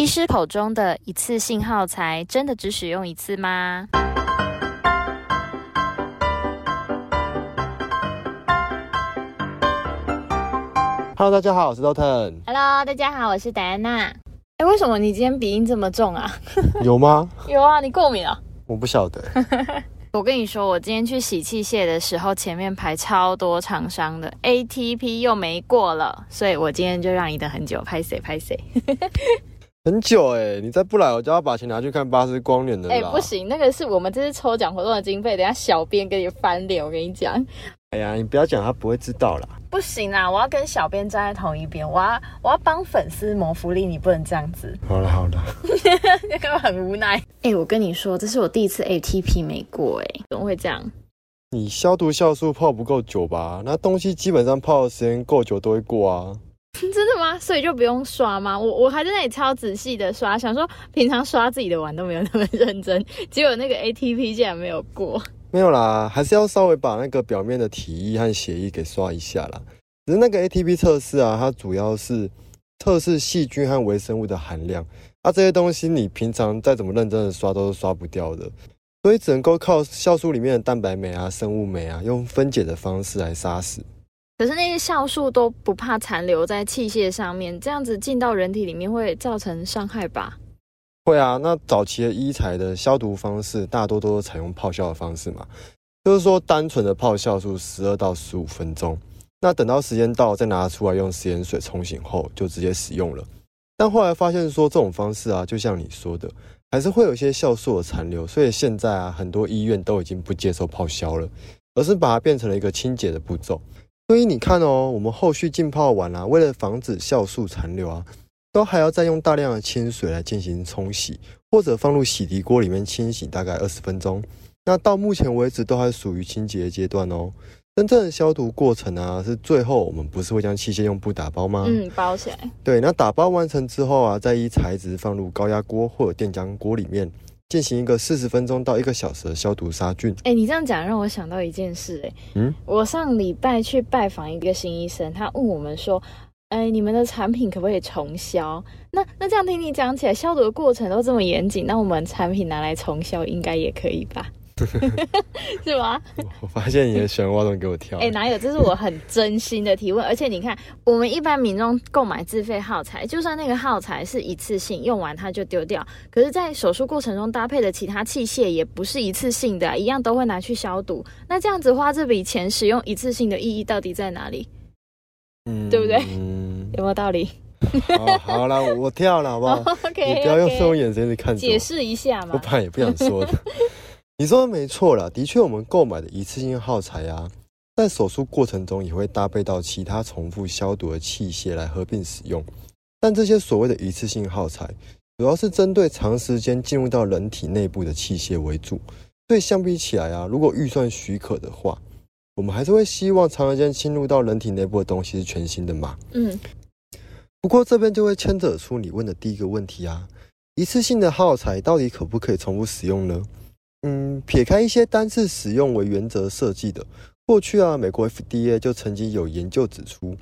医师口中的一次性耗材，真的只使用一次吗？Hello，大家好，我是 Lotan。Hello，大家好，我是戴安娜。哎，为什么你今天鼻音这么重啊？有吗？有啊，你过敏了？我不晓得。我跟你说，我今天去洗器械的时候，前面排超多厂商的，ATP 又没过了，所以我今天就让你等很久，拍谁拍谁。很久哎，你再不来，我就要把钱拿去看巴斯光年的。哎，不行，那个是我们这次抽奖活动的经费，等下小编给你翻脸，我跟你讲。哎呀，你不要讲，他不会知道啦。不行啊，我要跟小编站在同一边，我要我要帮粉丝谋福利，你不能这样子。好了好了，那个很无奈。哎，我跟你说，这是我第一次 ATP 没过，哎，怎么会这样？你消毒酵素泡不够久吧？那东西基本上泡的时间够久都会过啊。真的吗？所以就不用刷吗？我我还在那里超仔细的刷，想说平常刷自己的碗都没有那么认真，结果那个 ATP 竟然没有过。没有啦，还是要稍微把那个表面的体液和血液给刷一下啦。只是那个 ATP 测试啊，它主要是测试细菌和微生物的含量，啊，这些东西你平常再怎么认真的刷都是刷不掉的，所以只能够靠酵素里面的蛋白酶啊、生物酶啊，用分解的方式来杀死。可是那些酵素都不怕残留在器械上面，这样子进到人体里面会造成伤害吧？会啊，那早期的医材的消毒方式大多都是采用泡酵的方式嘛，就是说单纯的泡酵素十二到十五分钟，那等到时间到再拿出来用食盐水冲洗后就直接使用了。但后来发现说这种方式啊，就像你说的，还是会有一些酵素的残留，所以现在啊很多医院都已经不接受泡消了，而是把它变成了一个清洁的步骤。所以你看哦，我们后续浸泡完啊，为了防止酵素残留啊。都还要再用大量的清水来进行冲洗，或者放入洗涤锅里面清洗，大概二十分钟。那到目前为止都还属于清洁阶段哦。真正的消毒过程啊，是最后我们不是会将器械用布打包吗？嗯，包起来。对，那打包完成之后啊，再依材质放入高压锅或者电浆锅里面，进行一个四十分钟到一个小时的消毒杀菌。哎，你这样讲让我想到一件事，哎，嗯，我上礼拜去拜访一个新医生，他问我们说。哎，你们的产品可不可以重销？那那这样听你讲起来，消毒的过程都这么严谨，那我们产品拿来重销应该也可以吧？是吗？我 发现你也喜欢挖洞给我跳。哎，哪有？这是我很真心的提问。而且你看，我们一般民众购买自费耗材，就算那个耗材是一次性用完它就丢掉，可是，在手术过程中搭配的其他器械也不是一次性的，一样都会拿去消毒。那这样子花这笔钱使用一次性的意义到底在哪里？嗯，对不对？嗯有没有道理？好，好了，我跳了，好不好？OK，你不要用这种眼神去看。解释一下嘛。我怕也不想说的。你说的没错啦，的确，我们购买的一次性耗材啊，在手术过程中也会搭配到其他重复消毒的器械来合并使用。但这些所谓的一次性耗材，主要是针对长时间进入到人体内部的器械为主。所以相比起来啊，如果预算许可的话。我们还是会希望长时间侵入到人体内部的东西是全新的嘛？嗯。不过这边就会牵扯出你问的第一个问题啊：一次性的耗材到底可不可以重复使用呢？嗯，撇开一些单次使用为原则设计的，过去啊，美国 FDA 就曾经有研究指出，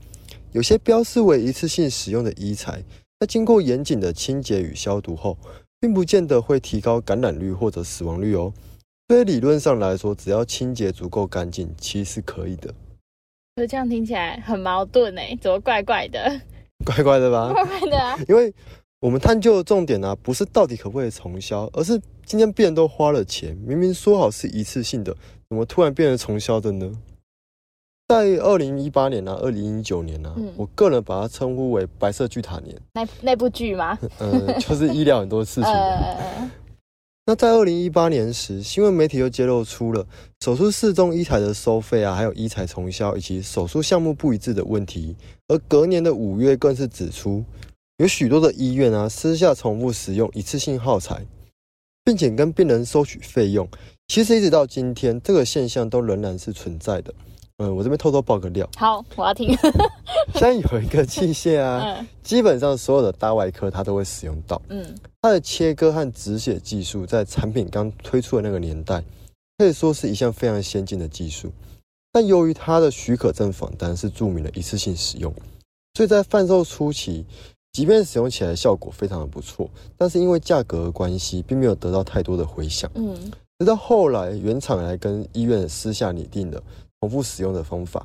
有些标示为一次性使用的医材，在经过严谨的清洁与消毒后，并不见得会提高感染率或者死亡率哦。所以理论上来说，只要清洁足够干净，其实是可以的。可是这样听起来很矛盾哎，怎么怪怪的？怪怪的吧？怪怪的啊！因为我们探究的重点呢，不是到底可不可以重销，而是今天病人都花了钱，明明说好是一次性的，怎么突然变成重销的呢？在二零一八年呢，二零一九年呢，我个人把它称呼为“白色巨塔年”。那那部剧吗？嗯，就是医疗很多事情。那在二零一八年时，新闻媒体又揭露出了手术室中医材的收费啊，还有医材重销以及手术项目不一致的问题。而隔年的五月更是指出，有许多的医院啊，私下重复使用一次性耗材，并且跟病人收取费用。其实一直到今天，这个现象都仍然是存在的。嗯，我这边偷偷爆个料。好，我要听。现在有一个器械啊，基本上所有的大外科它都会使用到。嗯，它的切割和止血技术在产品刚推出的那个年代，可以说是一项非常先进的技术。但由于它的许可证访单是注明了一次性使用，所以在贩售初期，即便使用起来效果非常的不错，但是因为价格的关系，并没有得到太多的回响。嗯，直到后来原厂来跟医院私下拟定了重复使用的方法，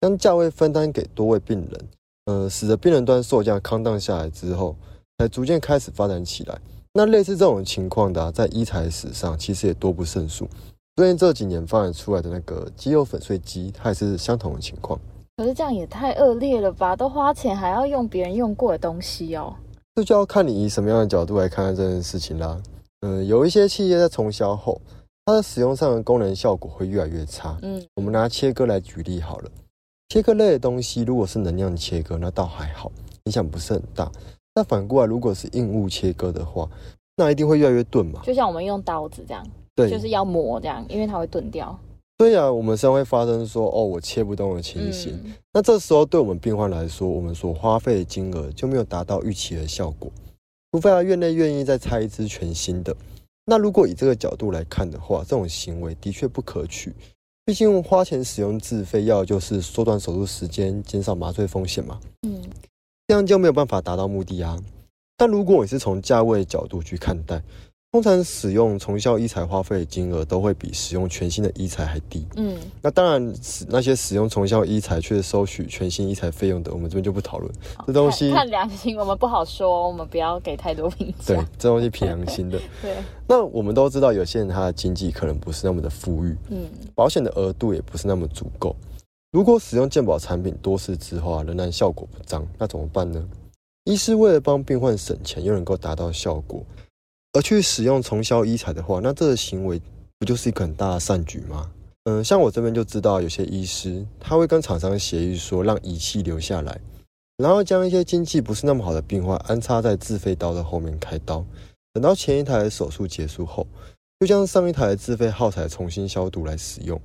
将价位分担给多位病人，呃，使得病人端售价康荡下来之后，才逐渐开始发展起来。那类似这种情况的、啊，在医材史上其实也多不胜数。最近这几年发展出来的那个肌肉粉碎机，它也是相同的情况。可是这样也太恶劣了吧？都花钱还要用别人用过的东西哦。这就要看你以什么样的角度来看待这件事情啦。嗯，有一些企业在重销后，它的使用上的功能效果会越来越差。嗯，我们拿切割来举例好了，切割类的东西如果是能量切割，那倒还好，影响不是很大。那反过来，如果是硬物切割的话，那一定会越来越钝嘛。就像我们用刀子这样，对，就是要磨这样，因为它会钝掉。对呀、我们身上会发生说哦，我切不动的情形。嗯，那这时候对我们病患来说，我们所花费的金额就没有达到预期的效果，除非啊院内愿意再拆一支全新的。那如果以这个角度来看的话，这种行为的确不可取。毕竟花钱使用自费药就是缩短手术时间，减少麻醉风险嘛，嗯，这样就没有办法达到目的啊。但如果你是从价位的角度去看待，通常使用重效医材花费的金额都会比使用全新的医材还低。嗯，那当然，使那些使用重效医材却收取全新医材费用的，我们这边就不讨论。好这东西看看良心，我们不好说，我们不要给太多评价对价。，这东西凭良心的。对，那我们都知道，有些人他的经济可能不是那么的富裕，嗯，保险的额度也不是那么足够。如果使用健保产品多次之后啊，仍然效果不彰，那怎么办呢？医师为了帮病患省钱，又能够达到效果，而去使用重销医材的话，那这个行为不就是一个很大的善举吗？嗯，像我这边就知道有些医师他会跟厂商协议说，让仪器留下来，然后将一些经济不是那么好的病患安插在自费刀的后面开刀，等到前一台的手术结束后，就将上一台的自费耗材重新消毒来使用。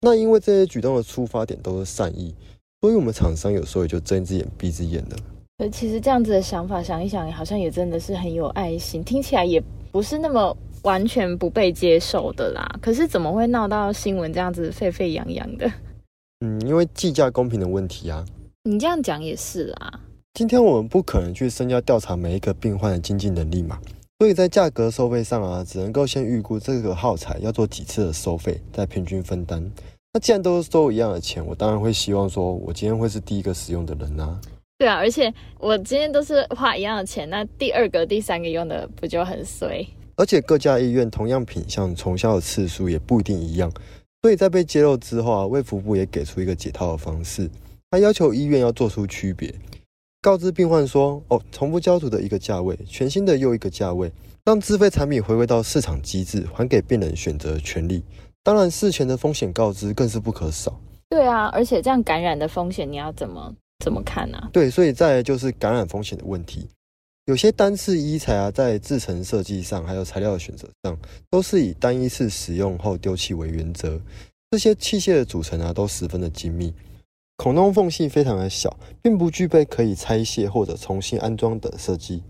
那因为这些举动的出发点都是善意，所以我们厂商有时候也就睁一只眼闭一只眼了。可其实这样子的想法，想一想，好像也真的是很有爱心，听起来也不是那么完全不被接受的啦。可是怎么会闹到新闻这样子沸沸扬扬的？嗯，因为计价公平的问题啊。你这样讲也是啦。今天我们不可能去深交调查每一个病患的经济能力嘛，所以在价格收费上啊，只能够先预估这个耗材要做几次的收费，再平均分担。那既然都是收一样的钱，我当然会希望说，我今天会是第一个使用的人啊。对啊，而且我今天都是花一样的钱，那第二个、第三个用的不就很衰？而且各家医院同样品项重销的次数也不一定一样，所以在被揭露之后啊，卫福部也给出一个解套的方式，他要求医院要做出区别，告知病患说，哦，重复交图的一个价位，全新的又一个价位，让自费产品回归到市场机制，还给病人选择权利。当然，事前的风险告知更是不可少。对啊，而且这样感染的风险你要怎么怎么看啊？对，所以再来就是感染风险的问题。有些单次医材啊，在制成设计上，还有材料的选择上，都是以单一次使用后丢弃为原则。这些器械的组成啊，都十分的精密，孔洞缝隙非常的小，并不具备可以拆卸或者重新安装的设计。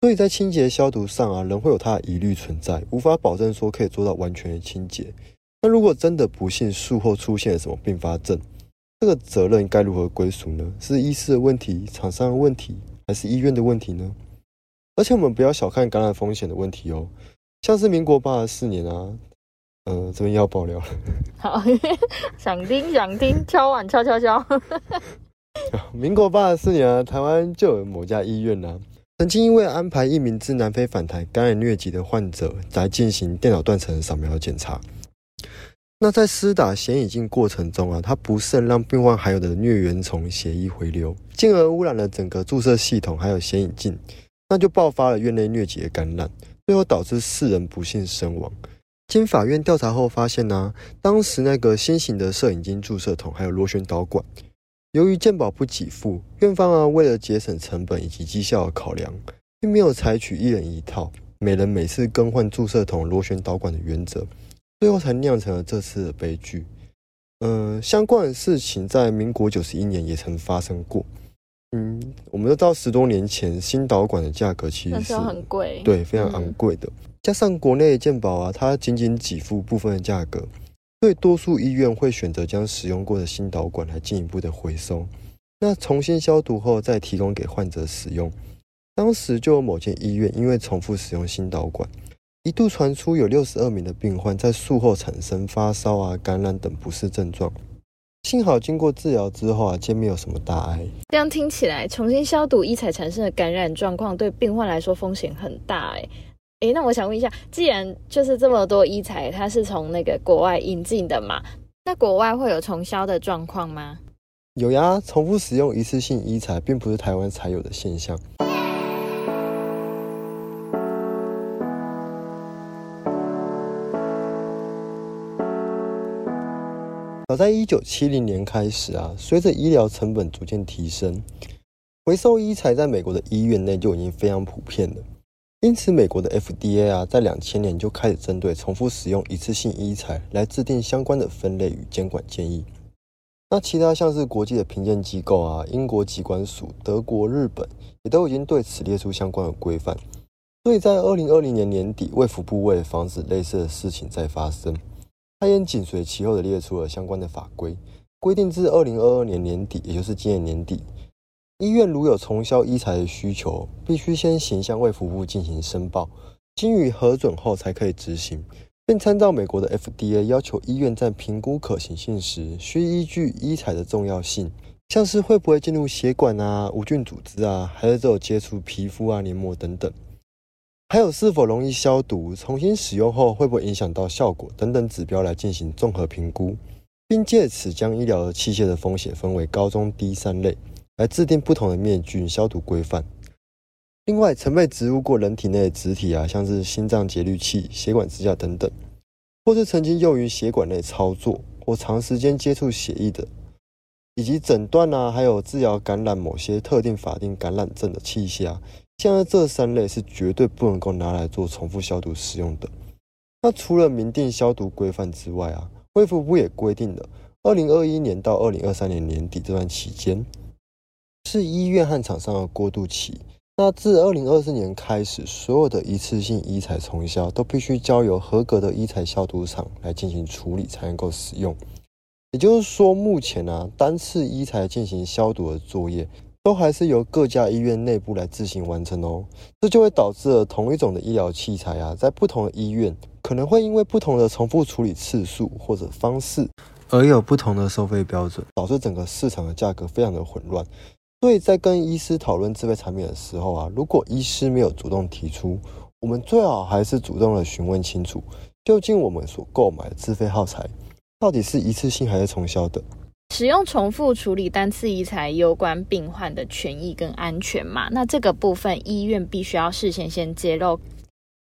所以在清洁消毒上啊，仍会有它的疑虑存在，无法保证说可以做到完全的清洁。那如果真的不幸术后出现了什么并发症，这个责任该如何归属呢？是医师的问题、厂商的问题，还是医院的问题呢？而且我们不要小看感染风险的问题哦，像是民国八十四年啊，呃，这边要爆料了，好，想听想听，敲碗敲敲敲。民国八十四年啊，台湾就有某家医院啊，曾经因为安排一名自南非返台感染疟疾的患者来进行电脑断层扫描检查。那在施打显影剂过程中啊，它不慎让病患含有的疟原虫血液回流，进而污染了整个注射系统还有显影镜，那就爆发了院内疟疾的感染，最后导致四人不幸身亡。经法院调查后发现呢、当时那个新型的摄影机注射筒还有螺旋导管，由于健保不给付，院方啊为了节省成本以及绩效的考量，并没有采取一人一套，每人每次更换注射筒、螺旋导管的原则，最后才酿成了这次的悲剧。嗯、相关的事情在民国九十一年也曾发生过。嗯，我们都知道十多年前新导管的价格其实是很贵。，对，非常嗯昂贵的。加上国内的健保啊，它仅仅给付部分的价格，所以多数医院会选择将使用过的新导管来进一步的回收。那重新消毒后再提供给患者使用。当时就有某间医院因为重复使用新导管，一度传出有六十二名的病患在术后产生发烧啊、感染等不适症状。幸好经过治疗之后啊，皆没有什么大碍。这样听起来，重新消毒医材产生的感染状况对病患来说风险很大哎。诶，那我想问一下，既然就是这么多医材，它是从那个国外引进的嘛？那国外会有重销的状况吗？有呀，重复使用一次性医材并不是台湾才有的现象。早在一九七零年开始啊，随着医疗成本逐渐提升，回收医材在美国的医院内就已经非常普遍了。因此，美国的 FDA 啊，在两千年就开始针对重复使用一次性医材来制定相关的分类与监管建议。那其他像是国际的评鉴机构啊，英国疾管署、德国、日本也都已经对此列出相关的规范。所以在二零二零年年底，卫福部为了防止类似的事情再发生。他也紧随其后的列出了相关的法规，规定至二零二二年年底，也就是今年年底，医院如有重销医材的需求，必须先行向卫福部进行申报，经予核准后才可以执行，并参照美国的 FDA 要求，医院在评估可行性时，需依据医材的重要性，像是会不会进入血管啊、无菌组织啊，还是只有接触皮肤啊、黏膜等等。还有是否容易消毒，重新使用后会不会影响到效果等等指标来进行综合评估，并借此将医疗器械的风险分为高中低三类，来制定不同的灭菌消毒规范。另外，曾被植入过人体内的植体啊，像是心脏节律器、血管支架等等，或是曾经用于血管内操作或长时间接触血液的，以及诊断啊，还有治疗感染某些特定法定感染症的器械啊。现在这三类是绝对不能够拿来做重复消毒使用的。那除了明定消毒规范之外啊，卫福部也规定了，二零二一年到二零二三年年底这段期间，是医院和厂商的过渡期。那自二零二四年开始，所有的一次性医材重销都必须交由合格的医材消毒厂来进行处理，才能够使用。也就是说，目前呢，单次医材进行消毒的作业。都还是由各家医院内部来自行完成哦，这就会导致了同一种的医疗器材啊，在不同的医院可能会因为不同的重复处理次数或者方式，而有不同的收费标准，导致整个市场的价格非常的混乱。所以在跟医师讨论自费产品的时候啊，如果医师没有主动提出，我们最好还是主动的询问清楚，究竟我们所购买的自费耗材到底是一次性还是重销的。使用重复处理单次医材，攸关病患的权益跟安全嘛？那这个部分，医院必须要事先先揭露，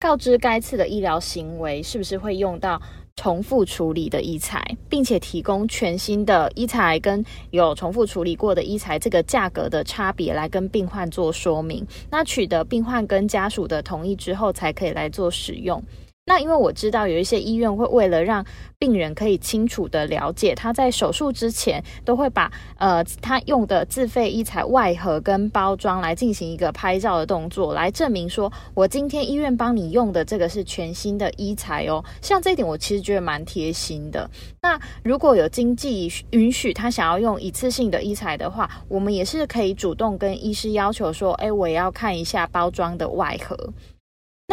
告知该次的医疗行为是不是会用到重复处理的医材，并且提供全新的医材跟有重复处理过的医材这个价格的差别来跟病患做说明。那取得病患跟家属的同意之后，才可以来做使用。那因为我知道有一些医院会为了让病人可以清楚的了解，他在手术之前都会把呃他用的自费医材外盒跟包装来进行一个拍照的动作，来证明说我今天医院帮你用的这个是全新的医材哦。像这一点我其实觉得蛮贴心的。那如果有经济允许他想要用一次性的医材的话，我们也是可以主动跟医师要求说，哎，我也要看一下包装的外盒。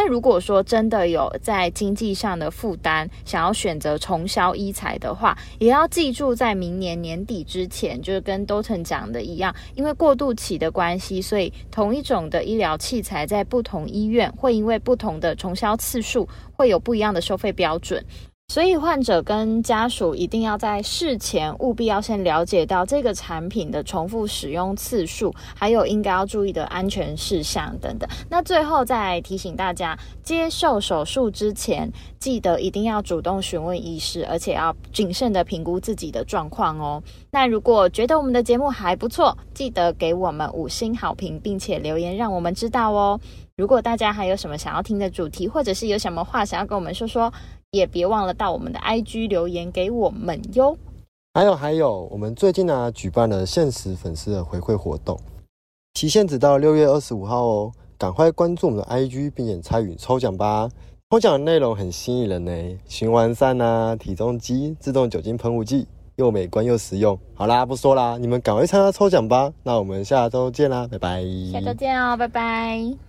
那如果说真的有在经济上的负担，想要选择重销医材的话，也要记住在明年年底之前，就是跟 Doton 讲的一样，因为过渡期的关系，所以同一种的医疗器材在不同医院会因为不同的重销次数，会有不一样的收费标准。所以患者跟家属一定要在事前务必要先了解到这个产品的重复使用次数，还有应该要注意的安全事项等等。那最后再提醒大家，接受手术之前，记得一定要主动询问医师，而且要谨慎的评估自己的状况哦。那如果觉得我们的节目还不错，记得给我们五星好评，并且留言让我们知道哦。如果大家还有什么想要听的主题，或者是有什么话想要跟我们说说。也别忘了到我们的 IG 留言给我们哟。还有还有，我们最近呢举办了限时粉丝的回馈活动，期限只到六月二十五号哦，赶快关注我们的 IG，并且参与抽奖吧！抽奖的内容很吸引人呢，循环扇啊、体重机、自动酒精喷雾剂，又美观又实用。好啦，不说啦，你们赶快参加抽奖吧。那我们下周见啦，拜拜。下周见哦，拜拜。